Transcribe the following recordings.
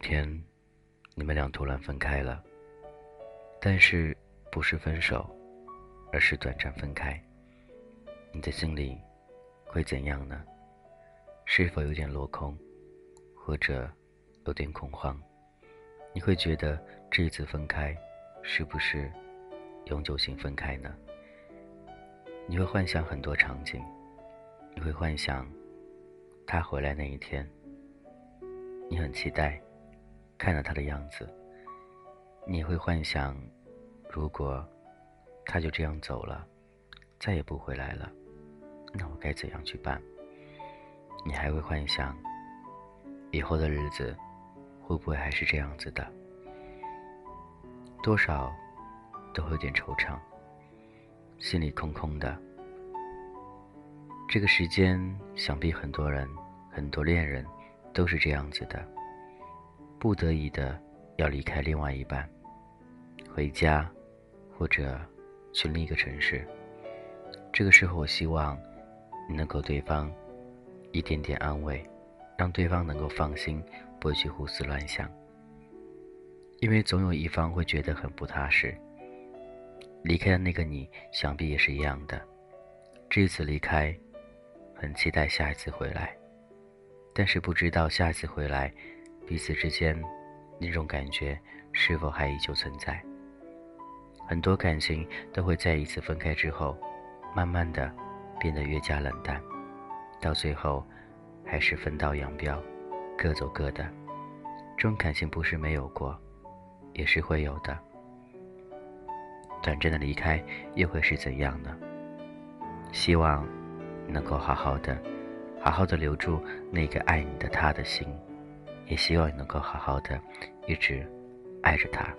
天，你们俩突然分开了，但是不是分手，而是短暂分开，你的心里会怎样呢？是否有点落空，或者有点恐慌？你会觉得这一次分开，是不是永久性分开呢？你会幻想很多场景，你会幻想他回来那一天，你很期待看到他的样子。你会幻想，如果他就这样走了，再也不回来了，那我该怎样去办？你还会幻想，以后的日子会不会还是这样子的？多少都会有点惆怅。心里空空的。这个时间，想必很多人、很多恋人都是这样子的，不得已的要离开另外一半，回家，或者去另一个城市。这个时候，我希望你能够对方一点点安慰，让对方能够放心，不会去胡思乱想。因为总有一方会觉得很不踏实。离开的那个你，想必也是一样的。这一次离开，很期待下一次回来，但是不知道下一次回来，彼此之间那种感觉是否还依旧存在。很多感情都会在一次分开之后，慢慢的变得越加冷淡，到最后还是分道扬镳，各走各的。这种感情不是没有过，也是会有的。短暂的离开又会是怎样呢？希望能够好好的、好好的留住那个爱你的他的心，也希望你能够好好的一直爱着他。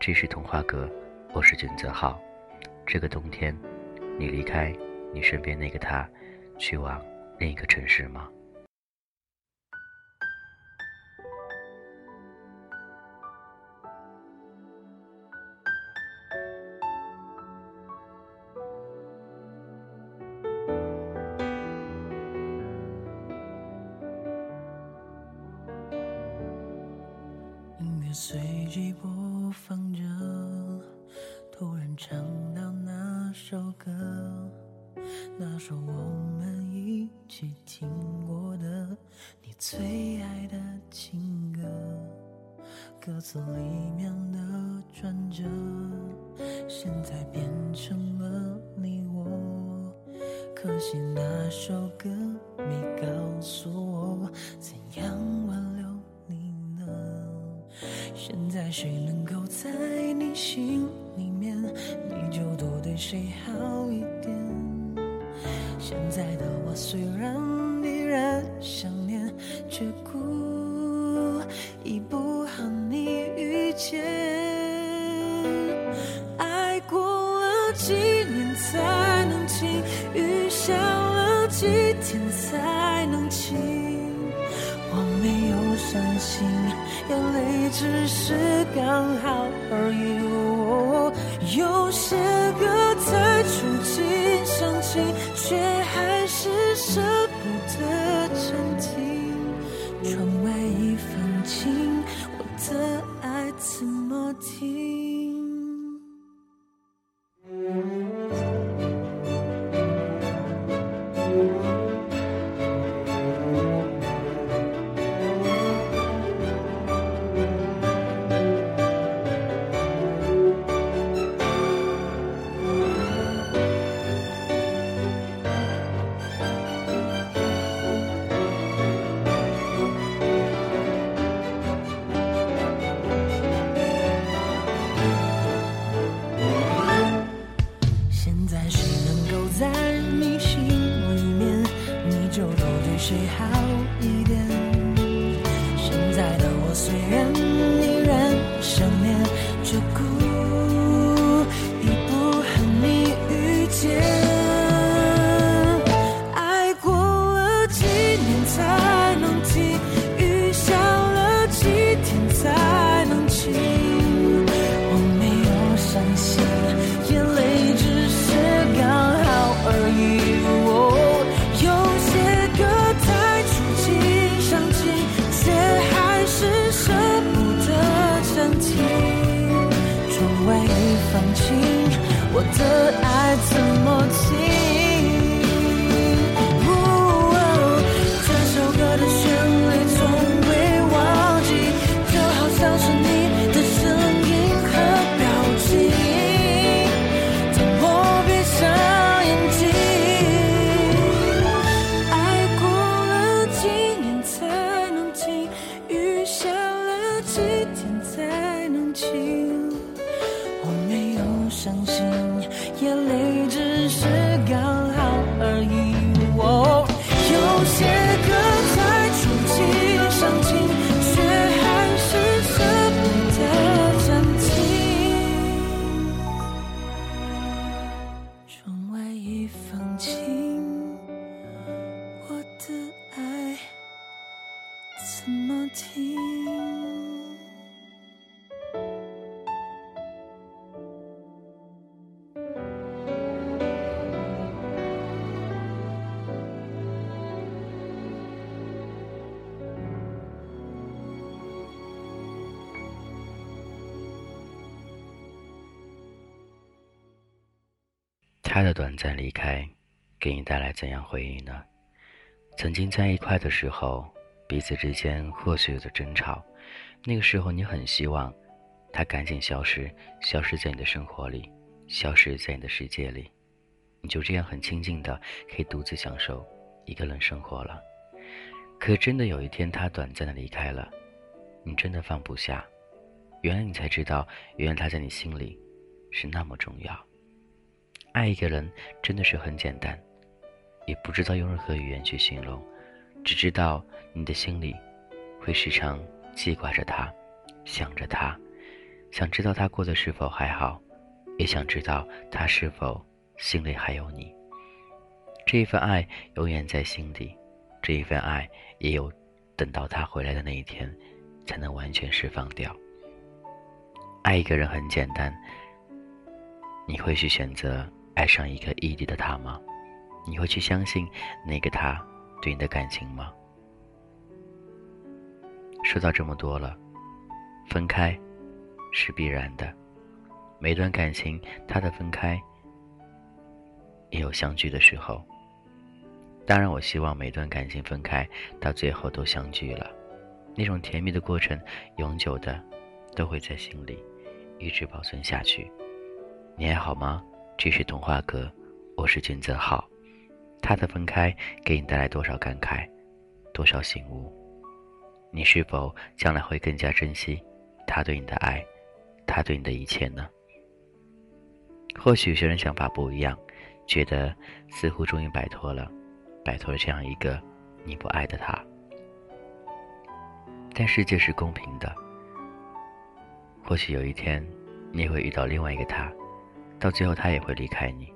这是童话阁，我是君泽浩。这个冬天，你离开你身边那个他，去往另一个城市吗？随即播放着，突然唱到那首歌，那首我们一起听过的你最爱的情歌，歌词里面的转折，现在变成了你我。可惜那首歌谁能够在你心里面，你就多对谁好一点。现在的我虽然依然想念，却故意不和你遇见。爱过了几年才能晴，雨下了几天才能晴。我没有伤心。只是刚好而已。我的爱他的短暂离开，给你带来怎样回忆呢？曾经在一块的时候，彼此之间或许有着争吵，那个时候你很希望他赶紧消失，消失在你的生活里，消失在你的世界里，你就这样很清静的可以独自享受一个人生活了。可真的有一天他短暂的离开了，你真的放不下。原来你才知道，原来他在你心里是那么重要。爱一个人真的是很简单，也不知道用任何语言去形容，只知道你的心里会时常记挂着他，想着他，想知道他过得是否还好，也想知道他是否心里还有你。这一份爱永远在心底，这一份爱也有等到他回来的那一天才能完全释放掉。爱一个人很简单，你会去选择。爱上一个异地的他吗？你会去相信那个他对你的感情吗？说到这么多了，分开是必然的。每段感情，他的分开也有相聚的时候。当然，我希望每段感情分开到最后都相聚了，那种甜蜜的过程，永久的都会在心里一直保存下去。你还好吗？这是童话哥，我是君泽浩。他的分开给你带来多少感慨，多少醒悟？你是否将来会更加珍惜他对你的爱，他对你的一切呢？或许有些人想法不一样，觉得似乎终于摆脱了，摆脱了这样一个你不爱的他。但世界是公平的，或许有一天你会遇到另外一个他。到最后，他也会离开你。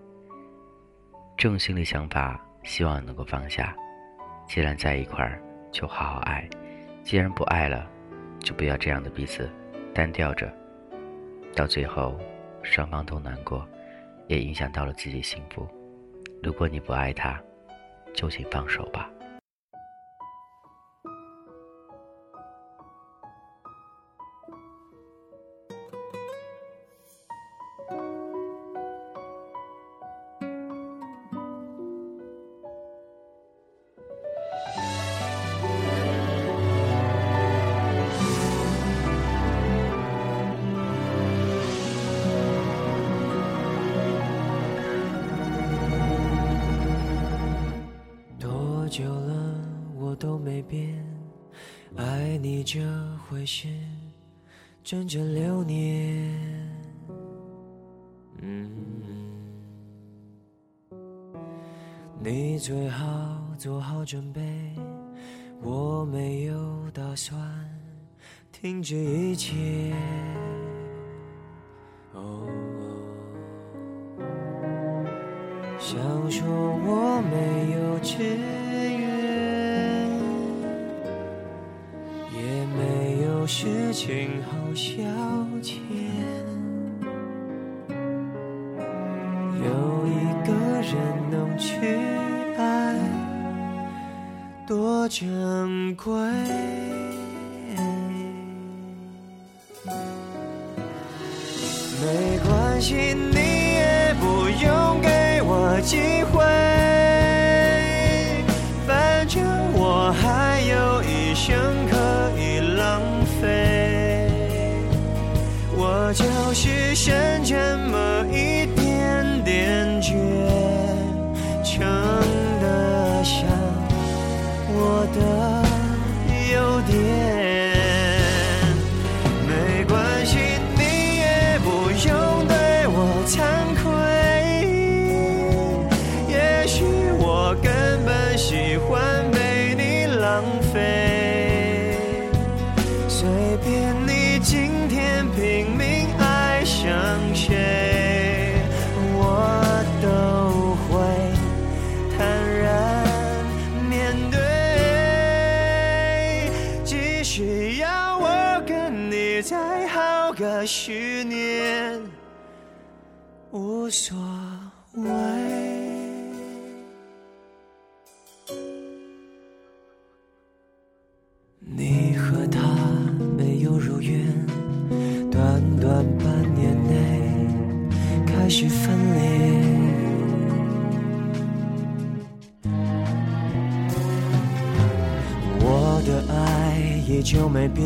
这种心理想法，希望能够放下。既然在一块儿，就好好爱；既然不爱了，就不要这样的彼此单调着。到最后，双方都难过，也影响到了自己幸福。如果你不爱他，就请放手吧。都没变，爱你这回事，整整六年。嗯，你最好做好准备，我没有打算停止一切。哦，想说我没有知志。事情好消遣，有一个人能去爱，多珍贵。没关系，你就十年，无所谓。你和他没有如愿，短短半年内开始分裂。我的爱依旧没变，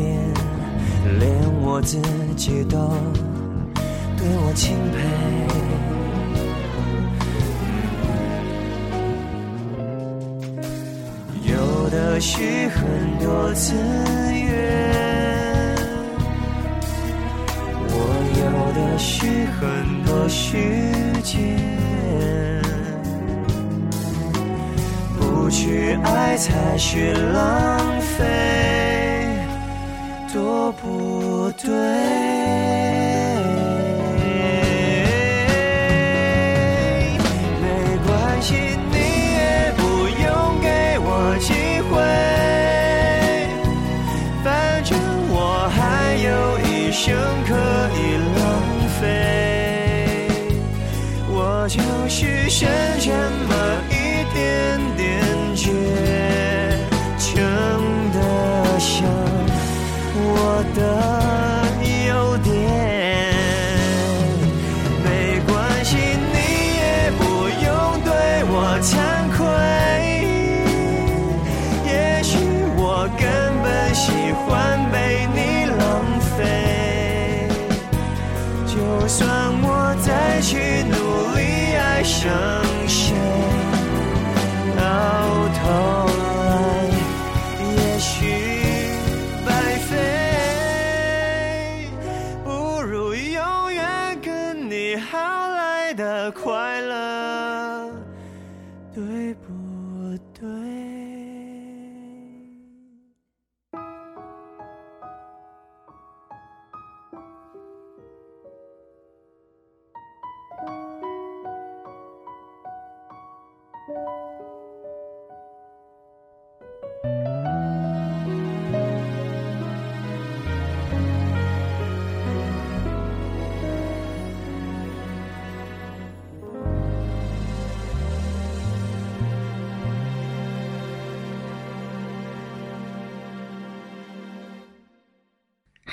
连我自己己都对我钦佩。有的是很多资源，我有的是很多时间。不去爱才是浪费，多不对。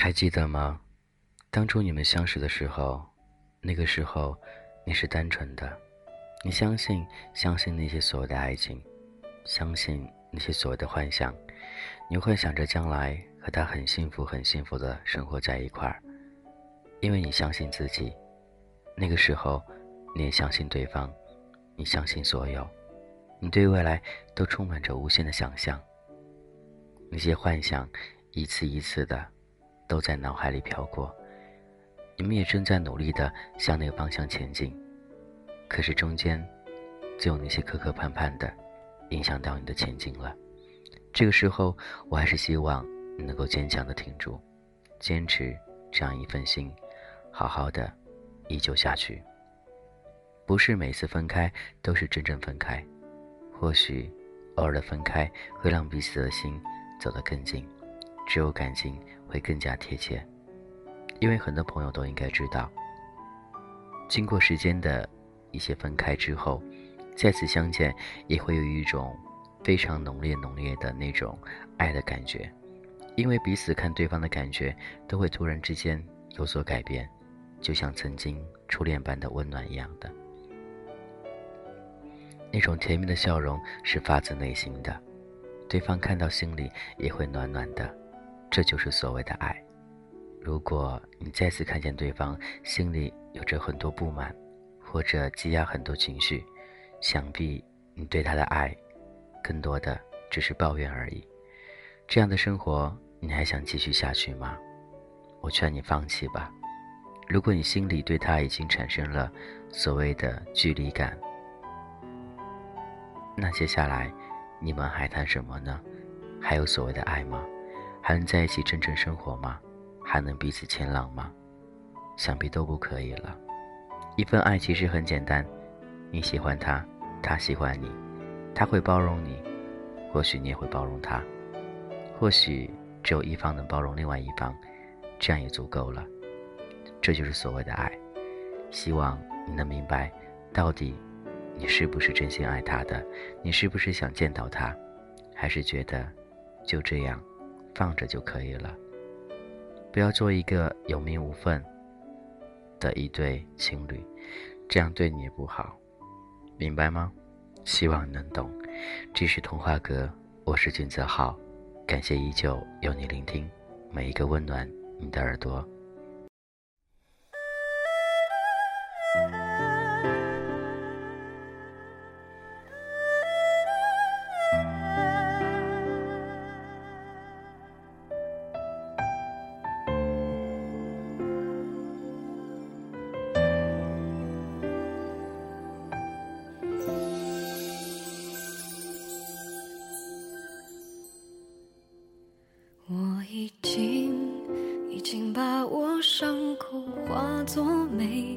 还记得吗？当初你们相识的时候，那个时候你是单纯的，你相信相信那些所谓的爱情，相信那些所谓的幻想，你幻想着将来和他很幸福很幸福的生活在一块儿，因为你相信自己。那个时候，你也相信对方，你相信所有，你对未来都充满着无限的想象。那些幻想一次一次的。都在脑海里飘过，你们也正在努力的向那个方向前进，可是中间，就有那些磕磕绊绊的，影响到你的前进了。这个时候，我还是希望你能够坚强的挺住，坚持这样一份心，好好的依旧下去。不是每次分开都是真正分开，或许偶尔的分开会让彼此的心走得更近，只有感情。会更加贴切，因为很多朋友都应该知道，经过时间的一些分开之后，再次相见也会有一种非常浓烈、浓烈的那种爱的感觉，因为彼此看对方的感觉都会突然之间有所改变，就像曾经初恋般的温暖一样的。那种甜蜜的笑容是发自内心的，对方看到心里也会暖暖的，这就是所谓的爱。如果你再次看见对方心里有着很多不满，或者积压很多情绪，想必你对他的爱，更多的只是抱怨而已。这样的生活，你还想继续下去吗？我劝你放弃吧。如果你心里对他已经产生了所谓的距离感，那接下来你们还谈什么呢？还有所谓的爱吗？还能在一起真正生活吗？还能彼此牵浪吗？想必都不可以了。一份爱其实很简单，你喜欢他，他喜欢你，他会包容你，或许你也会包容他，或许只有一方能包容另外一方，这样也足够了。这就是所谓的爱。希望你能明白，到底你是不是真心爱他的？你是不是想见到他？还是觉得就这样放着就可以了？不要做一个有名无份的一对情侣，这样对你也不好，明白吗？希望你能懂。这是童话阁，我是君泽浩，感谢依旧有你聆听，每一个温暖你的耳朵。做美。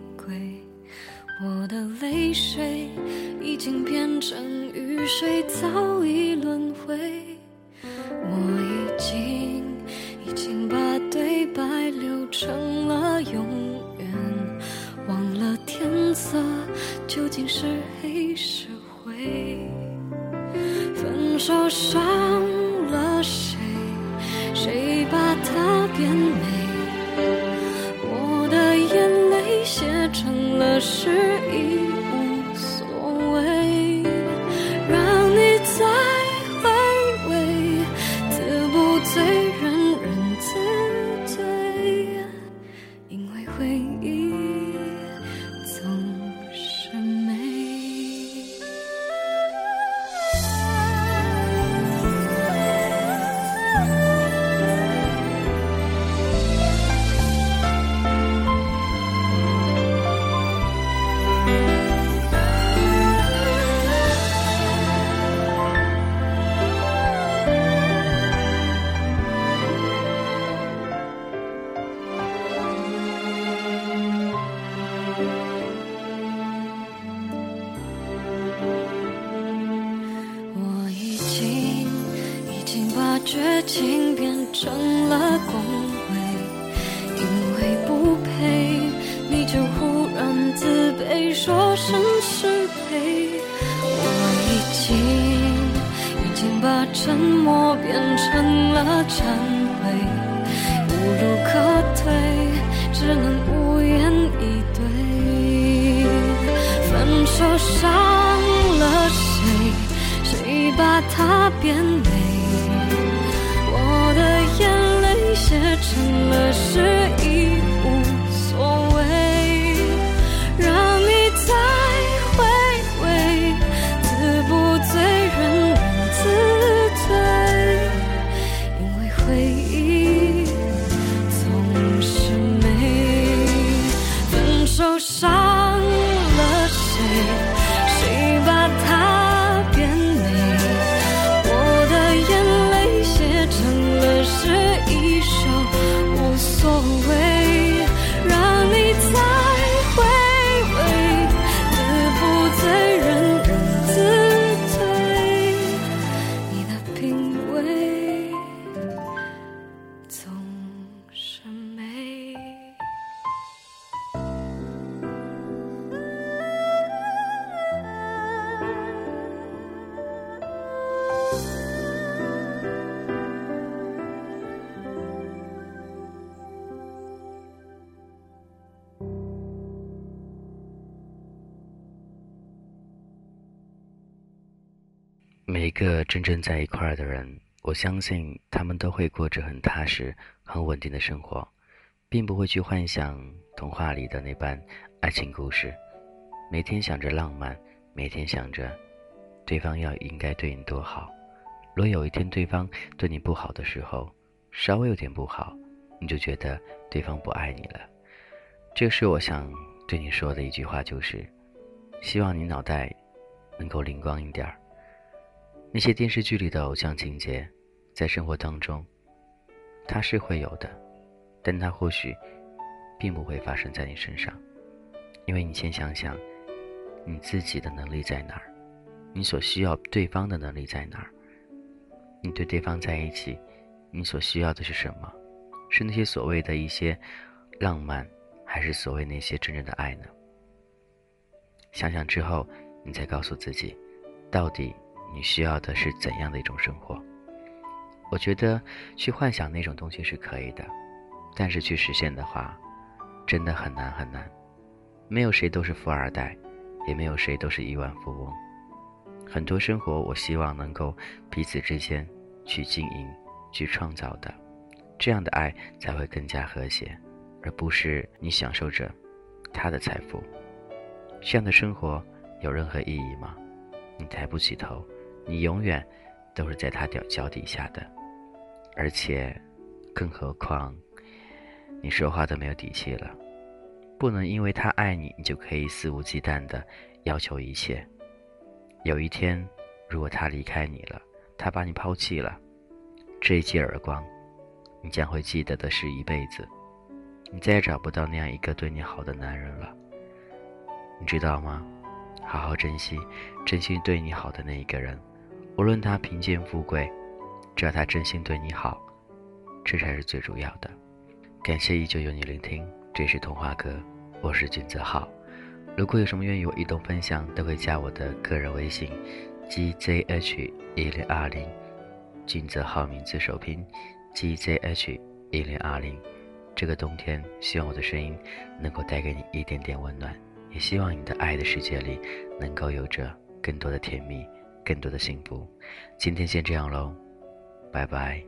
被，说声失陪。我已经已经把沉默变成了忏悔，无路可退，只能无言以对。分手伤了谁？谁把它变美？我的眼泪写成了诗，一个真正在一块儿的人，我相信他们都会过着很踏实、很稳定的生活，并不会去幻想童话里的那般爱情故事，每天想着浪漫，每天想着对方要应该对你多好。若有一天对方对你不好的时候，稍微有点不好，你就觉得对方不爱你了。这是我想对你说的一句话，就是希望你脑袋能够灵光一点儿。那些电视剧里的偶像情节，在生活当中，它是会有的，但它或许并不会发生在你身上，因为你先想想，你自己的能力在哪儿，你所需要对方的能力在哪儿。你对对方在一起，你所需要的是什么？是那些所谓的一些浪漫，还是所谓那些真正的爱呢？想想之后，你再告诉自己，到底你需要的是怎样的一种生活？我觉得去幻想那种东西是可以的，但是去实现的话，真的很难很难。没有谁都是富二代，也没有谁都是亿万富翁。很多生活，我希望能够彼此之间去经营、去创造的，这样的爱才会更加和谐，而不是你享受着他的财富。这样的生活有任何意义吗？你抬不起头，你永远都是在他脚脚底下的，而且，更何况，你说话都没有底气了，不能因为他爱你，你就可以肆无忌惮的要求一切。有一天，如果他离开你了，他把你抛弃了，这一记耳光，你将会记得的是一辈子。你再也找不到那样一个对你好的男人了，你知道吗？好好珍惜，真心对你好的那一个人，无论他贫贱富贵，只要他真心对你好，这才是最主要的。感谢依旧有你聆听，这是童话哥，我是金泽浩。如果有什么愿意我一同分享，都可以加我的个人微信：gzh 一零二零，金泽浩名字首拼：gzh 一零二零。这个冬天，希望我的声音能够带给你一点点温暖，也希望你的爱的世界里能够有着更多的甜蜜，更多的幸福。今天先这样喽，拜拜。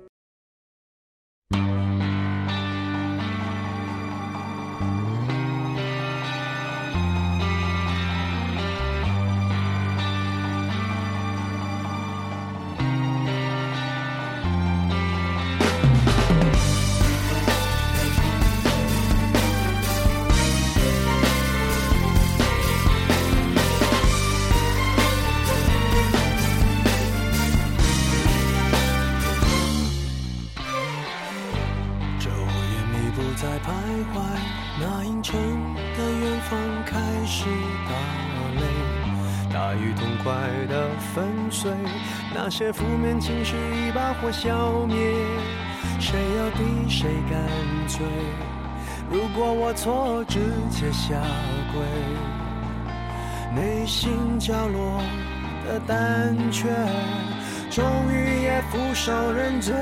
碎那些负面情绪，一把火消灭。谁要比谁干脆？如果我错，直接下跪。内心角落的胆怯，终于也俯首认罪。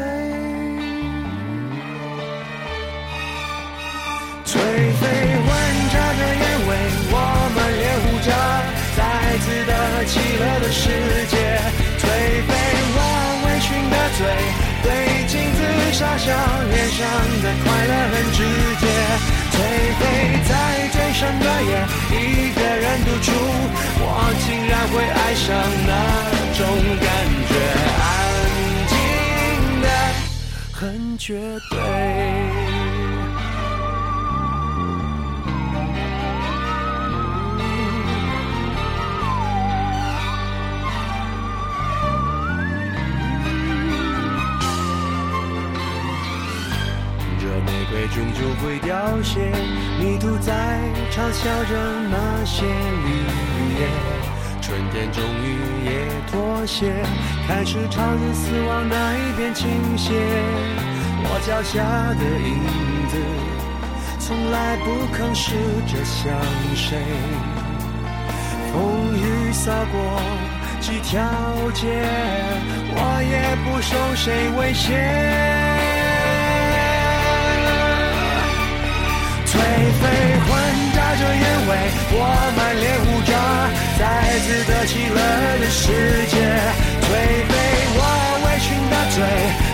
颓废混杂着烟味，我们猎户着。再次的起了的世界，笑，脸上的快乐很直接。颓废在最深的夜，一个人独处，我竟然会爱上那种感觉，安静的很绝对。也终究会凋谢，迷途在嘲笑着那些绿叶。春天终于也妥协，开始朝着死亡那一边倾斜。我脚下的影子，从来不肯试着向谁。风雨洒过几条街，我也不受谁威胁。颓废混杂着烟味，我满脸无渣，在自得其乐的世界。颓废，我微醺的嘴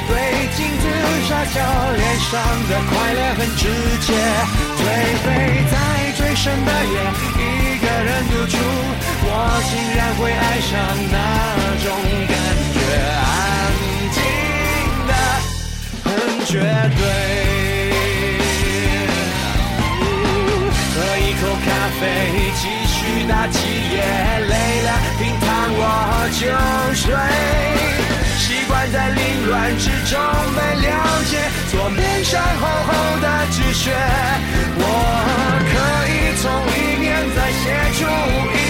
对镜子傻笑，脸上的快乐很直接。颓废，在最深的夜，一个人独处，我竟然会爱上那种。那几夜累了平躺我就睡。习惯在凌乱之中被了解左边上厚厚的纸屑我可以从里面再写出一